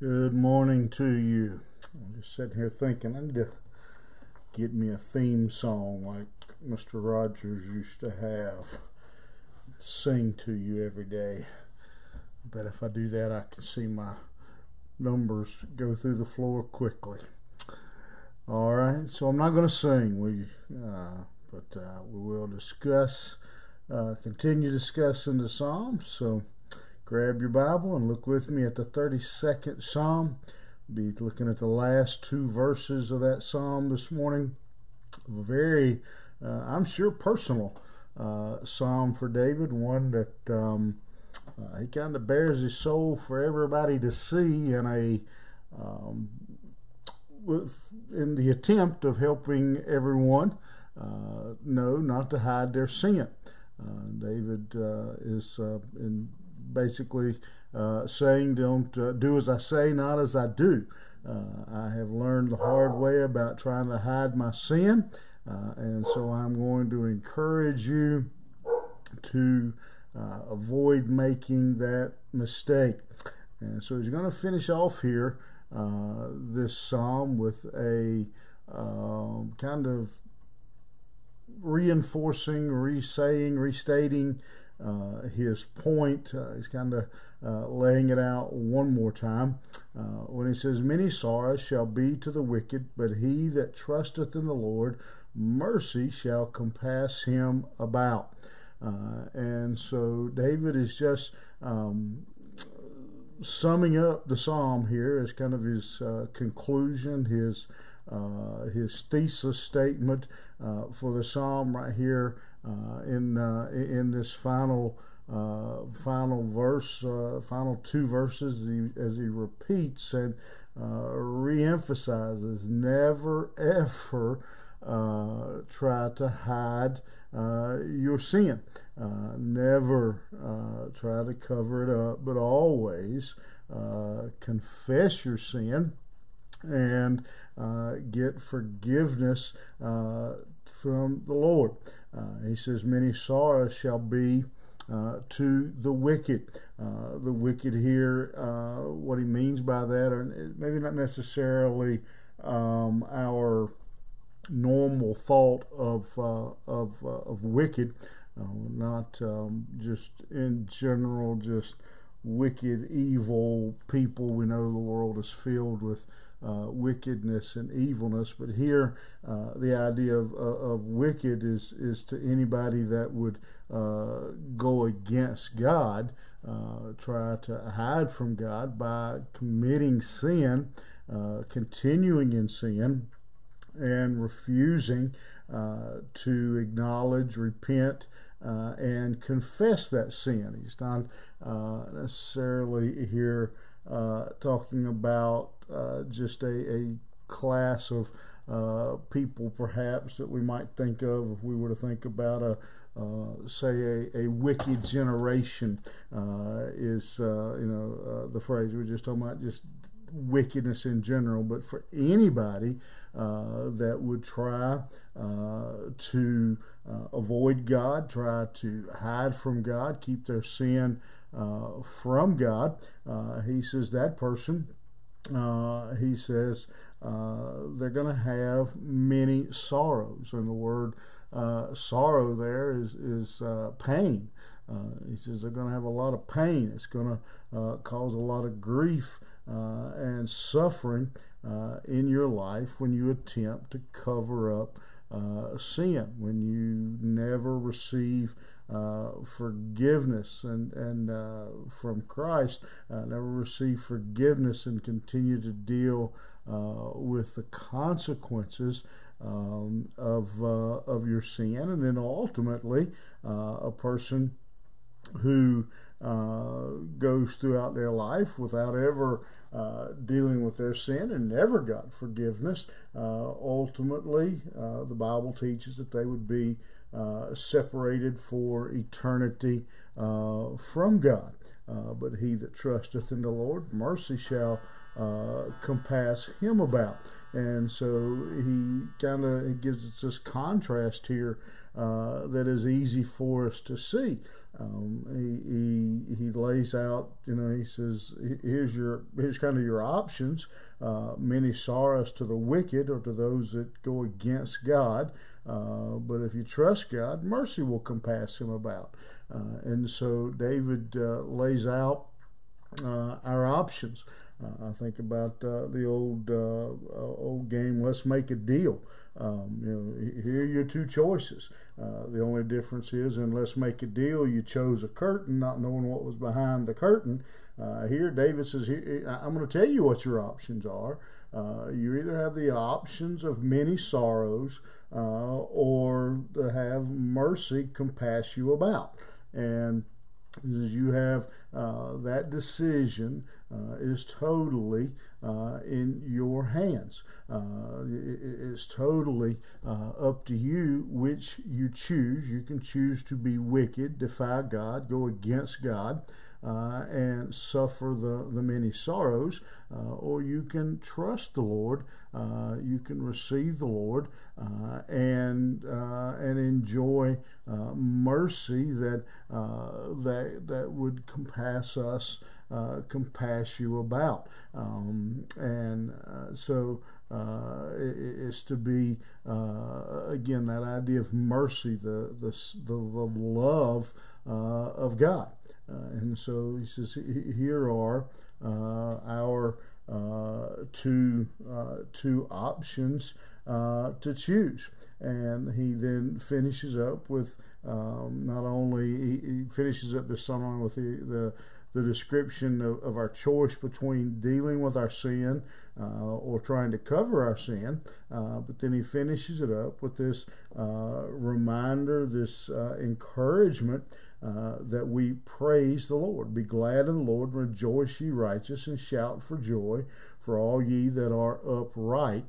Good morning to you. I'm just sitting here thinking I need to get me a theme song like Mr. Rogers used to have. Sing to you every day. But if I do that, I can see my numbers go through the floor quickly. All right, so I'm not going to sing, we, uh, but uh, we will discuss, uh, continue discussing the Psalms. So grab your Bible and look with me at the 32nd Psalm. Be looking at the last two verses of that Psalm this morning. Very, uh, I'm sure, personal uh, Psalm for David, one that um, uh, he kind of bares his soul for everybody to see in a um, with, in the attempt of helping everyone uh, know not to hide their sin. Uh, David uh, is in basically uh, saying, Don't uh, do as I say, not as I do. Uh, I have learned the hard way about trying to hide my sin, uh, and so I'm going to encourage you to uh, avoid making that mistake. And so he's going to finish off here uh, this psalm with a um, kind of reinforcing, re-saying, restating uh, his point. Uh, he's kind of uh, laying it out one more time uh, when he says, Many sorrows shall be to the wicked, but he that trusteth in the Lord, mercy shall compass him about. Uh, and so David is just um, summing up the psalm here as kind of his uh, conclusion, his his thesis statement for the psalm right here uh, in uh, in this final uh, final verse, final two verses, he, as he repeats and reemphasizes, never ever try to hide your sin. never try to cover it up, but always confess your sin and uh, get forgiveness uh, from the Lord. Uh, he says, Many sorrows shall be uh, to the wicked. Uh, the wicked here, uh, what he means by that, or maybe not necessarily um, our normal thought of uh, of uh, of wicked, not um, just in general, just wicked, evil people. We know the world is filled with uh, wickedness and evilness. But here, uh, the idea of, uh, of wicked is, is to anybody that would uh, go against God, uh, try to hide from God by committing sin, continuing in sin, and refusing to acknowledge, repent, uh, and confess that sin. He's not uh, necessarily here uh, talking about uh, just a, a, class of uh, people, perhaps, that we might think of if we were to think about a uh, say a, a wicked generation uh, is uh, you know the phrase we are just talking about just wickedness in general but for anybody that would try to avoid God try to hide from God keep their sin uh, from God. Uh, he says that person, uh, he says, uh, they're going to have many sorrows. And the word uh, sorrow there is, is pain. he says they're going to have a lot of pain. It's going to cause a lot of grief and suffering in your life when you attempt to cover up uh, sin, when you never receive uh, forgiveness and and uh, from Christ, uh, never receive forgiveness and continue to deal uh, with the consequences um, of uh, of your sin, and then ultimately a person who goes throughout their life without ever uh, dealing with their sin and never got forgiveness. Uh, ultimately, uh, the Bible teaches that they would be uh, separated for eternity uh, from God. but he that trusteth in the Lord, mercy shall compass him about. And so he kind of gives us this contrast here uh, that is easy for us to see. Um, lays out, you know, he says, here's your here's kind of your options. Uh, many sorrows to the wicked or to those that go against God, uh, but if you trust God, mercy will compass him about. Uh, and so David uh, lays out uh, our options. I think about the old old game. Let's make a deal. Um, you know, here are your two choices. Uh, the only difference is, in Let's Make a Deal, you chose a curtain, not knowing what was behind the curtain. Uh, here, David says, I'm going to tell you what your options are. Uh, you either have the options of many sorrows uh, or to have mercy compass you about. And you have uh, that decision uh, is totally uh, in your hands. Uh, it, it's totally uh, up to you which you choose. You can choose to be wicked, defy God, go against God. Uh, and suffer the, the many sorrows, uh, or you can trust the Lord, uh, you can receive the Lord, and and enjoy mercy that that that would compass us uh, compass you about. Um, and uh, so uh, to be, uh, again, that idea of mercy, the, the, the, the love uh, of God. Uh, and so he says, here are our two, two options to choose. And he then finishes up with um, not only, he, he finishes up the sermon with the, the the description of, of our choice between dealing with our sin uh, or trying to cover our sin. Uh, but then he finishes it up with this uh, reminder, this uh, encouragement uh, that we praise the Lord. Be glad in the Lord, rejoice ye righteous, and shout for joy for all ye that are upright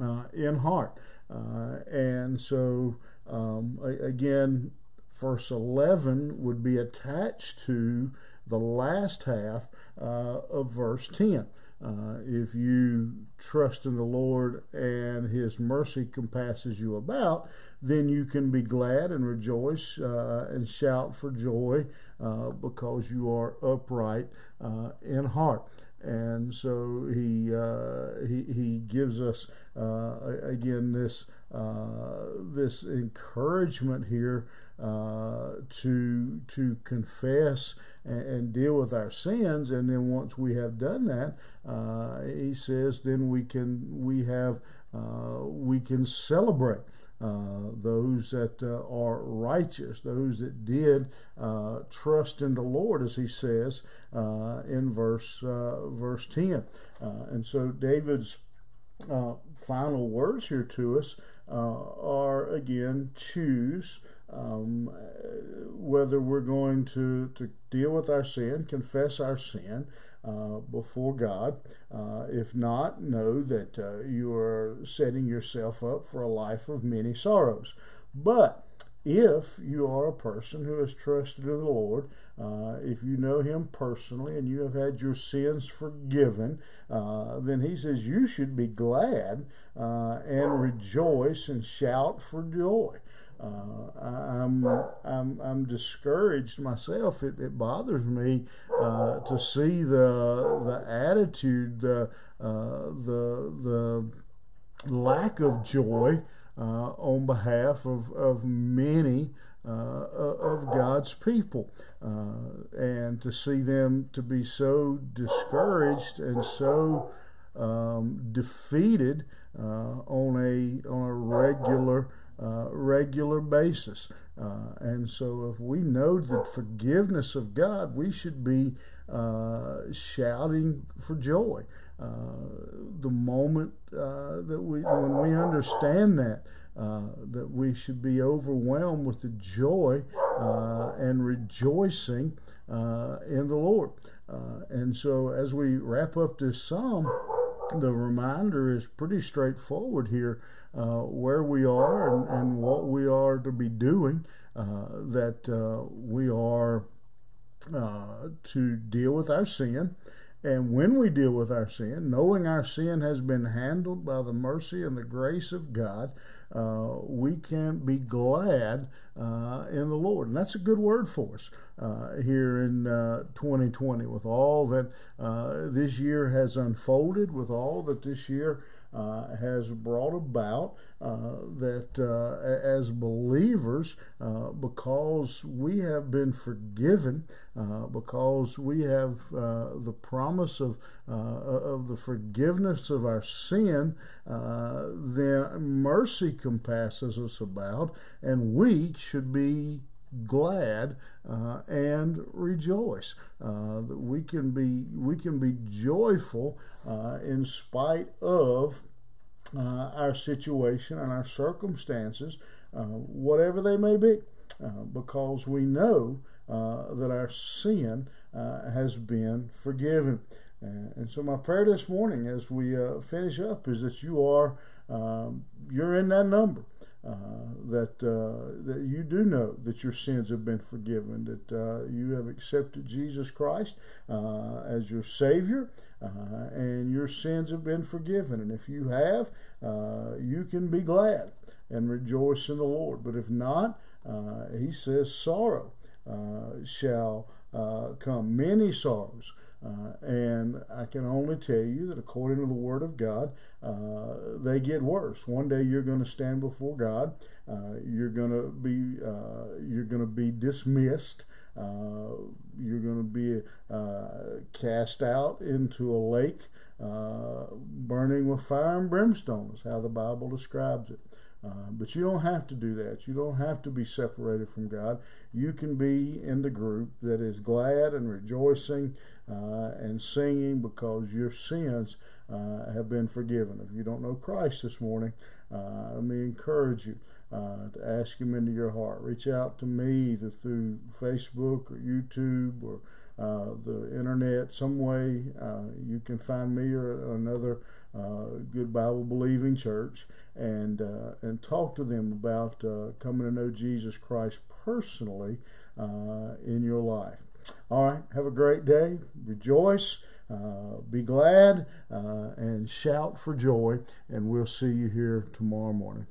uh, in heart. and so, um, again, verse 11 would be attached to the last half uh, of verse 10. Uh, if you trust in the Lord and His mercy compasses you about, then you can be glad and rejoice uh, and shout for joy uh, because you are upright uh, in heart. And so he uh, he he gives us again this this encouragement here to to confess and, and, deal with our sins. And then once we have done that, uh, he says, then we can we have uh, we can celebrate. Uh, those that uh, are righteous, those that did uh, trust in the Lord, as he says uh, in verse verse ten, and so David's final words here to us are again choose um, whether we're going to, to deal with our sin, confess our sin uh, before God. Uh, if not, know that uh, you are setting yourself up for a life of many sorrows. But if you are a person who has trusted in the Lord, uh, if you know Him personally and you have had your sins forgiven, uh, then He says you should be glad uh, and rejoice and shout for joy. Uh, I'm, I'm, I'm discouraged myself. It, it bothers me uh, to see the, the attitude, the, uh, the, the lack of joy uh, on behalf of, of many uh, of God's people. And to see them to be so discouraged and so um, defeated on a on a regular uh, regular basis. Uh, and so, if we know the forgiveness of God, we should be uh, shouting for joy. Uh, the moment uh, that we, when we understand that, that we should be overwhelmed with the joy and rejoicing in the Lord. and so, as we wrap up this psalm, the reminder is pretty straightforward here uh, where we are and, and, what we are to be doing, uh, that uh, we are uh, to deal with our sin. And when we deal with our sin, knowing our sin has been handled by the mercy and the grace of God, uh, we can be glad uh, in the Lord. And that's a good word for us uh, here in 2020 uh, with all that uh, this year has unfolded, with all that this year uh, has brought about uh, that as believers, because we have been forgiven, because we have the promise of of the forgiveness of our sin, then mercy compasses us about, and we should be glad uh, and rejoice. Uh, we can be we can be joyful uh, in spite of uh, our situation and our circumstances, uh, whatever they may be, uh, because we know that our sin has been forgiven. and so my prayer this morning as we finish up is that you are um, you're in that number. Uh, that uh, that you do know that your sins have been forgiven, that uh, you have accepted Jesus Christ uh, as your Savior, uh, and your sins have been forgiven. And if you have, you can be glad and rejoice in the Lord. But if not, He says sorrow shall come, many sorrows. Uh, and I can only tell you that according to the Word of God, uh, they get worse. One day you're going to stand before God. Uh, you're going to be uh, you're going to be dismissed. Uh, you're going to be cast out into a lake, burning with fire and brimstone. Is how the Bible describes it. Uh, but you don't have to do that. You don't have to be separated from God. You can be in the group that is glad and rejoicing uh, and singing because your sins uh, have been forgiven. If you don't know Christ this morning, let me encourage you uh, to ask Him into your heart. Reach out to me either through Facebook or YouTube or uh, the internet, some way you can find me or another uh, good Bible believing church and uh, and talk to them about uh, coming to know Jesus Christ personally uh, in your life. All right, have a great day. Rejoice. Uh, be glad uh, and shout for joy, and we'll see you here tomorrow morning.